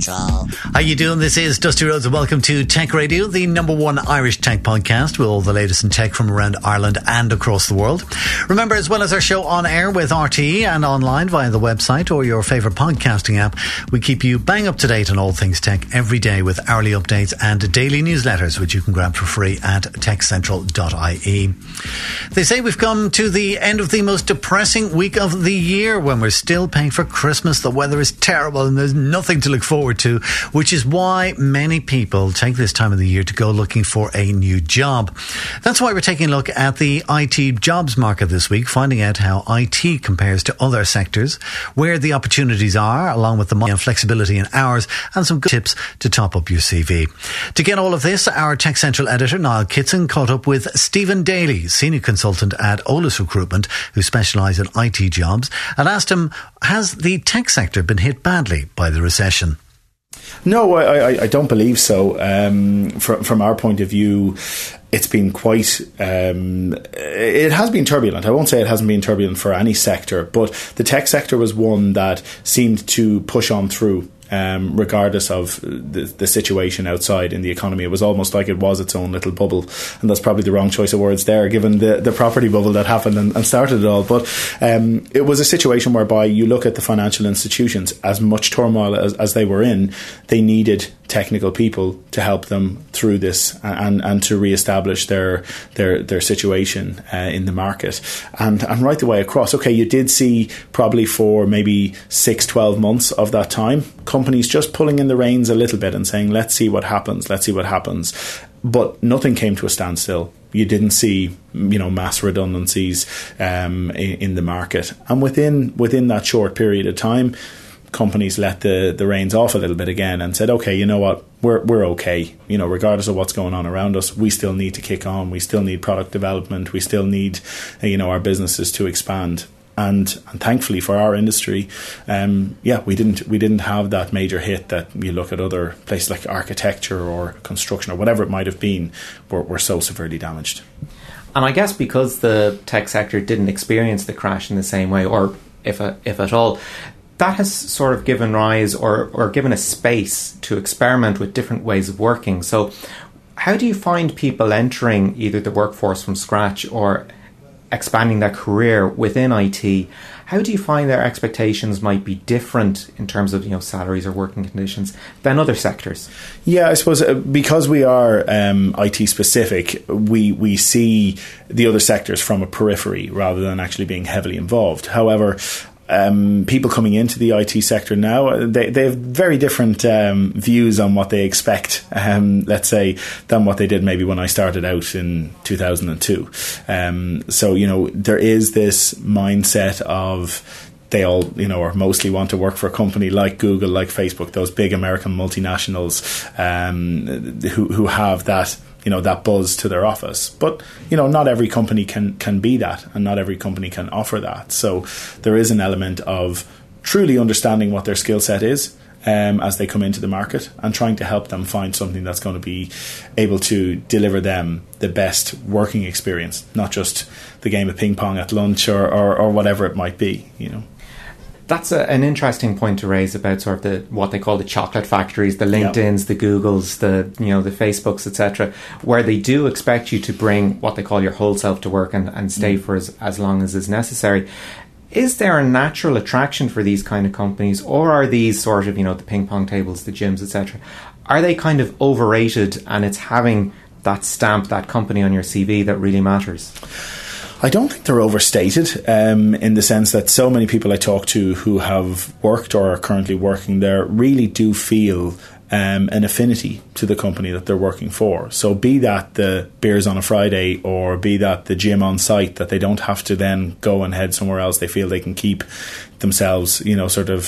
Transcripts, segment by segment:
Central. How you doing? This is Dusty Rhodes and welcome to Tech Radio, the number one Irish tech podcast with all the latest in tech from around Ireland and across the world. Remember, as well as our show on air with RTE and online via the website or your favourite podcasting app, we keep you bang up to date on all things tech every day with hourly updates and daily newsletters, which you can grab for free at techcentral.ie. They say we've come to the end of the most depressing week of the year when we're still paying for Christmas. The weather is terrible and there's nothing to look forward to, which is why many people take this time of the year to go looking for a new job. That's why we're taking a look at the IT jobs market this week, finding out how IT compares to other sectors, where the opportunities are, along with the money and flexibility in hours, and some good tips to top up your CV. To get all of this, our Tech Central editor, Niall Kitson, caught up with Stephen Daly, senior consultant at Eolas Recruitment, who specialise in IT jobs, and asked him, has the tech sector been hit badly by the recession? No, I, I, don't believe so. Um, from, from our point of view, it's been quite. Um, it has been turbulent. I won't say it hasn't been turbulent for any sector, but the tech sector was one that seemed to push on through um, regardless of the, the situation outside in the economy. It was almost like it was its own little bubble, and that's probably the wrong choice of words there, given the, the property bubble that happened and, and started it all. But um, it was a situation whereby you look at the financial institutions, as much turmoil as, as they were in, they needed technical people to help them through this and, and to re-establish their their their situation uh, in the market and and right the way across okay you did see probably for maybe 6 12 months of that time companies just pulling in the reins a little bit and saying, let's see what happens, let's see what happens. But nothing came to a standstill. You didn't see, you know, mass redundancies um, in, in the market, and within within that short period of time, companies let the, the reins off a little bit again and said, okay, you know what, we're, we're okay. You know, regardless of what's going on around us, we still need to kick on. We still need product development. We still need, you know, our businesses to expand and, and thankfully for our industry, um, yeah, we didn't we didn't have that major hit that you look at other places like architecture or construction or whatever it might have been, were, were so severely damaged. And I guess because the tech sector didn't experience the crash in the same way, or if if at all, that has sort of given rise or, or given a space to experiment with different ways of working. So, how do you find people entering either the workforce from scratch or expanding their career within IT, how do you find their expectations might be different in terms of you know salaries or working conditions than other sectors? Yeah, I suppose uh, because we are um, IT specific, we we see the other sectors from a periphery rather than actually being heavily involved. However, um, people coming into the IT sector now, they, they have very different um, views on what they expect, um, let's say, than what they did maybe when I started out in 2002. Um, so, you know, there is this mindset of they all, you know, or mostly want to work for a company like Google, like Facebook, those big American multinationals um, who, who have that you know that buzz to their office. But you know, not every company can can be that, and not every company can offer that. So there is an element of truly understanding what their skill set is. Um, as they come into the market and trying to help them find something that's going to be able to deliver them the best working experience, not just the game of ping pong at lunch or, or, or whatever it might be, you know that's a, an interesting point to raise about sort of the what they call the chocolate factories, the LinkedIn's, the Googles, the you know the Facebooks, etc., where they do expect you to bring what they call your whole self to work and, and stay mm. for as, as long as is necessary. Is there a natural attraction for these kind of companies, or are these sort of you know the ping pong tables, the gyms, etc. Are they kind of overrated, and it's having that stamp, that company on your CV that really matters? I don't think they're overstated um, in the sense that so many people I talk to who have worked or are currently working there really do feel um, an affinity to the company that they're working for. So, be that the beers on a Friday or be that the gym on site, that they don't have to then go and head somewhere else. They feel they can keep themselves, you know, sort of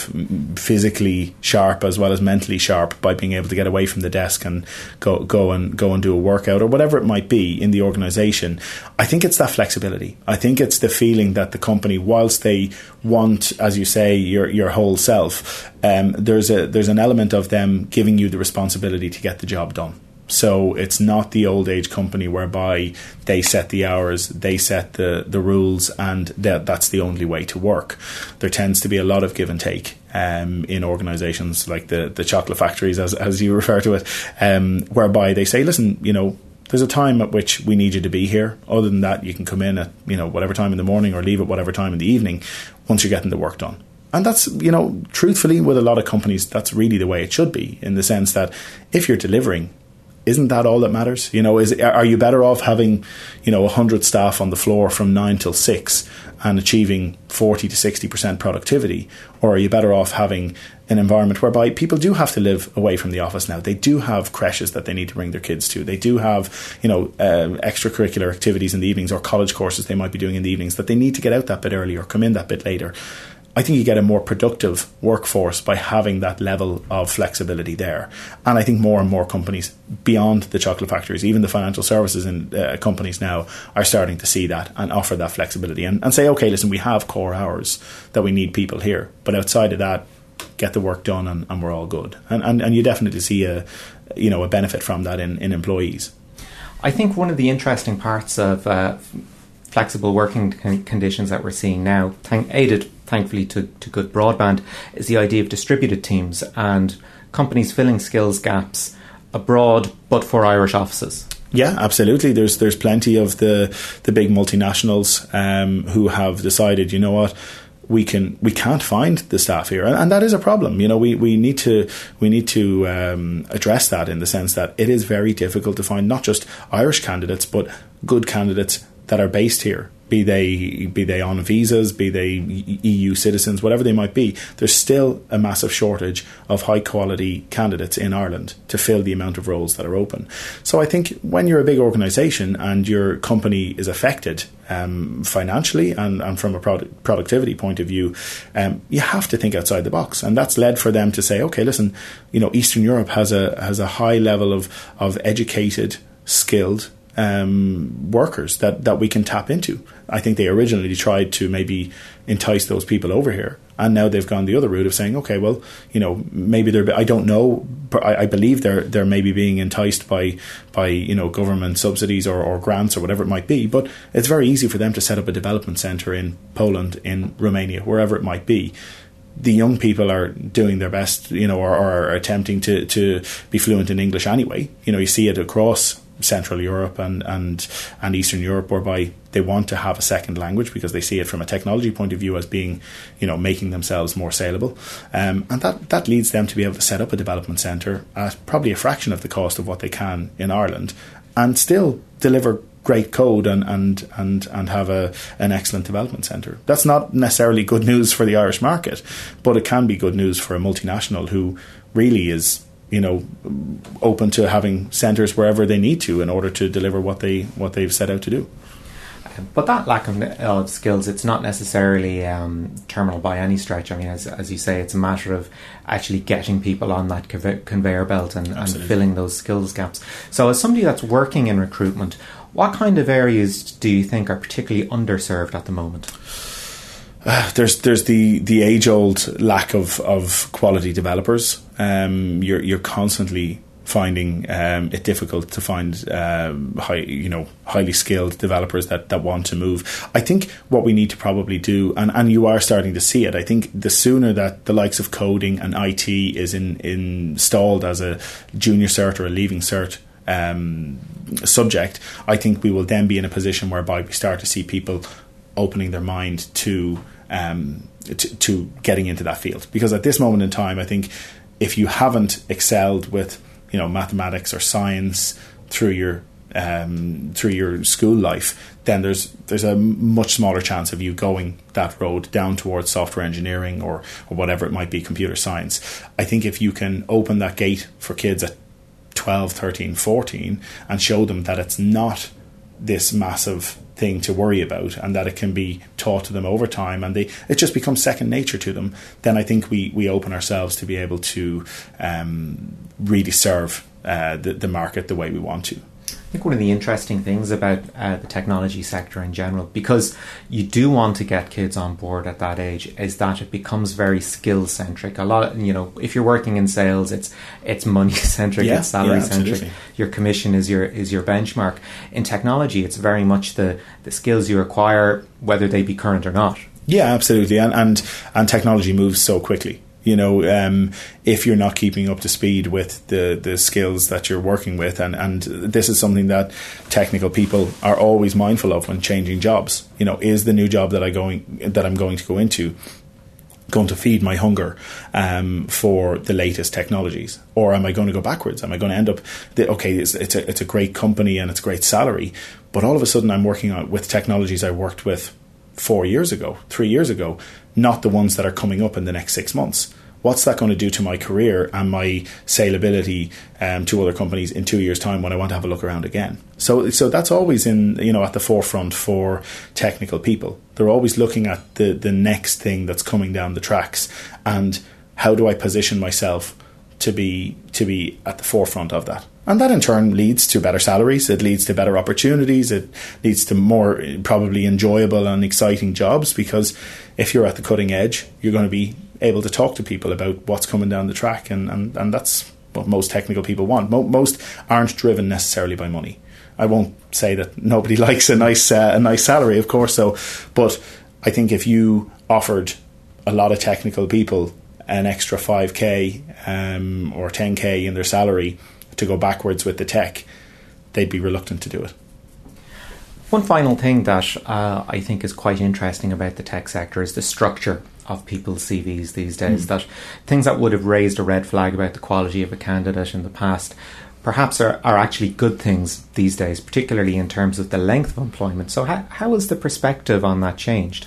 physically sharp as well as mentally sharp by being able to get away from the desk and go go and go and do a workout or whatever it might be in the organization. I think it's that flexibility. I think it's the feeling that the company, whilst they want, as you say, your your whole self, um, there's a there's an element of them giving you the responsibility to get the job done. So it's not the old age company whereby they set the hours, they set the, the rules, and that, that's the only way to work. There tends to be a lot of give and take um, in organisations like the, the chocolate factories, as, as you refer to it, um, whereby they say, listen, you know, there's a time at which we need you to be here. Other than that, you can come in at you know whatever time in the morning or leave at whatever time in the evening. Once you're getting the work done, and that's you know truthfully with a lot of companies, that's really the way it should be. In the sense that if you're delivering, isn't that all that matters? You know, is are you better off having, you know, hundred staff on the floor from nine till six and achieving forty to sixty percent productivity, or are you better off having an environment whereby people do have to live away from the office now? They do have creches that they need to bring their kids to. They do have, you know, uh, extracurricular activities in the evenings or college courses they might be doing in the evenings that they need to get out that bit early or come in that bit later. I think you get a more productive workforce by having that level of flexibility there. And I think more and more companies beyond the chocolate factories, even the financial services and uh, companies now, are starting to see that and offer that flexibility and, and say, okay, listen, we have core hours that we need people here, but outside of that, get the work done and, and we're all good. And, and and you definitely see a you know a benefit from that in, in employees. I think one of the interesting parts of uh, flexible working con- conditions that we're seeing now, aided thankfully to, to good broadband, is the idea of distributed teams and companies filling skills gaps abroad but for Irish offices. Yeah, absolutely. There's there's plenty of the the big multinationals um, who have decided, you know what, we can we can't find the staff here, and, and, that is a problem. You know, we, we need to we need to um, address that in the sense that it is very difficult to find not just Irish candidates but good candidates that are based here be they be they on visas, be they EU citizens, whatever they might be, there's still a massive shortage of high quality candidates in Ireland to fill the amount of roles that are open. So I think when you're a big organisation and your company is affected um, financially and, and from a product, productivity point of view, um, you have to think outside the box, and that's led for them to say, okay, listen, you know, Eastern Europe has a has a high level of of educated, skilled um, workers that, that we can tap into. I think they originally tried to maybe entice those people over here, and now they've gone the other route of saying, okay, well, you know, maybe they're. I don't know, but I, I believe they're they're maybe being enticed by by you know government subsidies or, or grants or whatever it might be. But it's very easy for them to set up a development centre in Poland, in Romania, wherever it might be the young people are doing their best, you know, or, or, are attempting to, to be fluent in English anyway. You know, you see it across Central Europe and, and, and Eastern Europe, whereby they want to have a second language because they see it from a technology point of view as being, you know, making themselves more saleable. Um, and that, that leads them to be able to set up a development centre at probably a fraction of the cost of what they can in Ireland and still deliver great code and, and, and, and have a, an excellent development centre. That's not necessarily good news for the Irish market, but it can be good news for a multinational who really is you know, open to having centres wherever they need to in order to deliver what they what they've set out to do. But that lack of, of skills, it's not necessarily um, terminal by any stretch. I mean, as, as you say, it's a matter of actually getting people on that conveyor belt and, and filling those skills gaps. So, as somebody that's working in recruitment, what kind of areas do you think are particularly underserved at the moment? Uh, there's there's the, the age old lack of, of quality developers. Um, you're you're constantly finding um, it difficult to find um, high, you know highly skilled developers that, that want to move. I think what we need to probably do, and, and you are starting to see it. I think the sooner that the likes of coding and IT is in, installed as a junior cert or a leaving cert um, subject, I think we will then be in a position whereby we start to see people opening their mind to, um, to, to getting into that field. Because at this moment in time, I think if you haven't excelled with you know mathematics or science through your um, through your school life, then there's there's a much smaller chance of you going that road down towards software engineering or or whatever it might be, computer science. I think if you can open that gate for kids at 12, 13, 14 and show them that it's not this massive thing to worry about and that it can be taught to them over time and they it just becomes second nature to them then I think we we open ourselves to be able to um, really serve uh, the, the market the way we want to I think one of the interesting things about uh, the technology sector in general, because you do want to get kids on board at that age, is that it becomes very skill centric. A lot, of, you know, if you're working in sales, it's it's money centric, Yeah, it's salary yeah, centric. Your commission is your is your benchmark. In technology, it's very much the the skills you acquire, whether they be current or not. Yeah, absolutely, and and and technology moves so quickly. You know, um, if you're not keeping up to speed with the the skills that you're working with, and and this is something that technical people are always mindful of when changing jobs. You know, is the new job that I going that I'm going to go into going to feed my hunger um, for the latest technologies, or am I going to go backwards? Am I going to end up? The, okay, it's, it's a it's a great company and it's a great salary, but all of a sudden I'm working on with technologies I worked with four years ago, three years ago, not the ones that are coming up in the next six months. What's that going to do to my career and my saleability um, to other companies in two years' time when I want to have a look around again? So, so that's always in you know at the forefront for technical people. They're always looking at the the next thing that's coming down the tracks and how do I position myself to be to be at the forefront of that. And that in turn leads to better salaries, it leads to better opportunities, it leads to more probably enjoyable and exciting jobs because if you're at the cutting edge, you're going to be able to talk to people about what's coming down the track and, and, and that's what most technical people want. Mo- most aren't driven necessarily by money. I won't say that nobody likes a nice uh, a nice salary, of course. So, but I think if you offered a lot of technical people an extra five k um, or ten k in their salary to go backwards with the tech, they'd be reluctant to do it. One final thing that uh, I think is quite interesting about the tech sector is the structure of people's CVs these days. That things that would have raised a red flag about the quality of a candidate in the past perhaps are, are actually good things these days, particularly in terms of the length of employment. So, how, how has the perspective on that changed?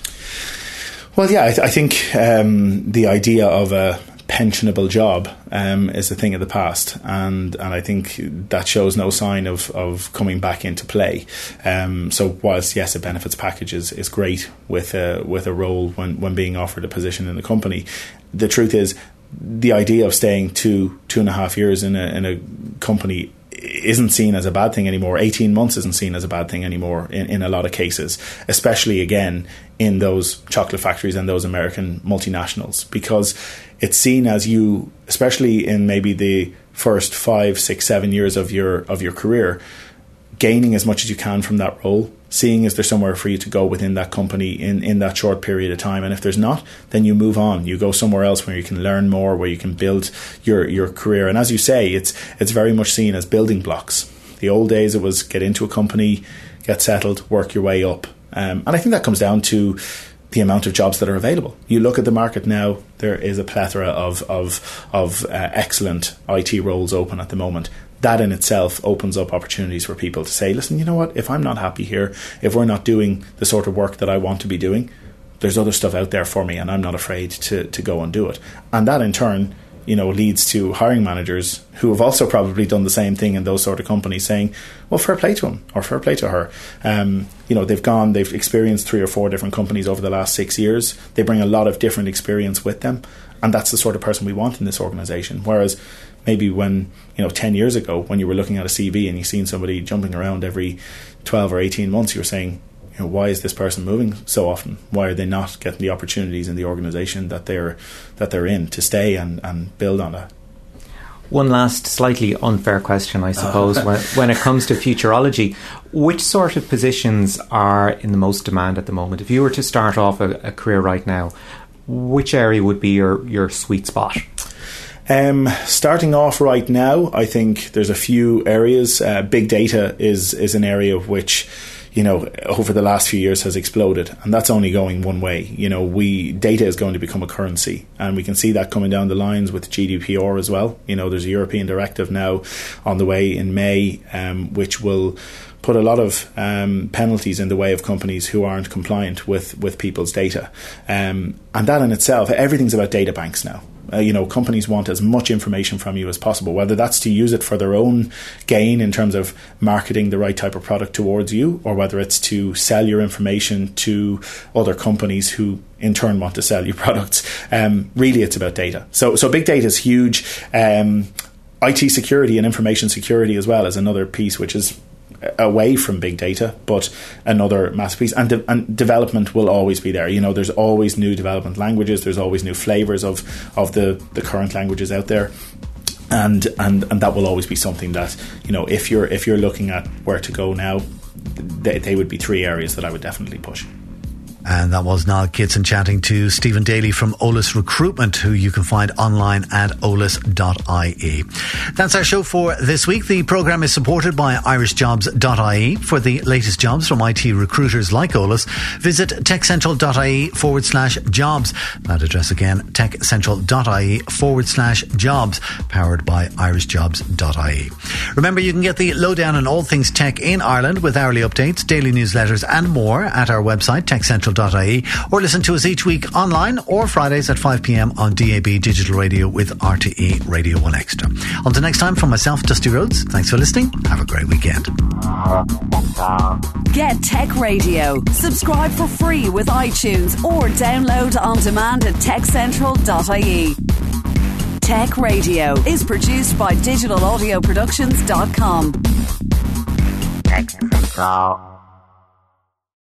Well, yeah, I, th- I think um, the idea of a pensionable job um, is a thing of the past, and and I think that shows no sign of, of coming back into play. Um, so, whilst yes, a benefits package is, is great with a with a role when when being offered a position in the company, the truth is the idea of staying two two and a half years in a in a company isn't seen as a bad thing anymore. 18 months isn't seen as a bad thing anymore in, in a lot of cases, especially again in those chocolate factories and those American multinationals, because it's seen as you, especially in maybe the first five, six, seven years of your of your career, gaining as much as you can from that role, seeing is there somewhere for you to go within that company in, in that short period of time. And if there's not, then you move on. You go somewhere else where you can learn more, where you can build your, your career. And as you say, it's it's very much seen as building blocks. The old days it was get into a company, get settled, work your way up. Um, and I think that comes down to the amount of jobs that are available. You look at the market now; there is a plethora of of of uh, excellent IT roles open at the moment. That in itself opens up opportunities for people to say, "Listen, you know what? If I'm not happy here, if we're not doing the sort of work that I want to be doing, there's other stuff out there for me, and I'm not afraid to to go and do it." And that in turn you know, leads to hiring managers who have also probably done the same thing in those sort of companies saying, well, fair play to him or fair play to her. Um, you know, they've gone, they've experienced three or four different companies over the last six years. They bring a lot of different experience with them. And that's the sort of person we want in this organization. Whereas maybe when, you know, 10 years ago, when you were looking at a CV and you seen somebody jumping around every 12 or 18 months, you were saying, you know, why is this person moving so often? Why are they not getting the opportunities in the organisation that they're that they're in to stay and, and build on that? One last slightly unfair question, I suppose, ah. when, when it comes to futurology. Which sort of positions are in the most demand at the moment? If you were to start off a, a career right now, which area would be your, your sweet spot? Um, starting off right now, I think there's a few areas. Uh, big data is is an area of which you know over the last few years has exploded and that's only going one way you know we data is going to become a currency and we can see that coming down the lines with GDPR as well you know there's a European directive now on the way in May um, which will put a lot of um, penalties in the way of companies who aren't compliant with, with people's data. Um, and that in itself, everything's about data banks now. Uh, you know, companies want as much information from you as possible, whether that's to use it for their own gain in terms of marketing the right type of product towards you, or whether it's to sell your information to other companies who in turn want to sell you products. Um, really, it's about data. So, so big data is huge. Um, IT security and information security as well is another piece which is away from big data, but another masterpiece. And, de- and development will always be there. You know, there's always new development languages. There's always new flavors of of the the current languages out there. And, and and that will always be something that you know if you're if you're looking at where to go now, they, they would be three areas that I would definitely push. And that was Niall Kitson chatting to Stephen Daly from Eolas Recruitment, who you can find online at eolas.ie. That's our show for this week. The programme is supported by irishjobs.ie. For the latest jobs from IT recruiters like Eolas, visit techcentral.ie forward slash jobs. That address again, techcentral.ie forward slash jobs, powered by irishjobs.ie. Remember, you can get the lowdown on all things tech in Ireland with hourly updates, daily newsletters, and more at our website, techcentral.ie or listen to us each week online or Fridays at 5pm on DAB Digital Radio with RTE Radio 1 Extra. Until next time, from myself, Dusty Rhodes, thanks for listening. Have a great weekend. Get Tech Radio. Subscribe for free with iTunes or download on demand at techcentral.ie. Tech Radio is produced by digitalaudioproductions.com. Tech Central.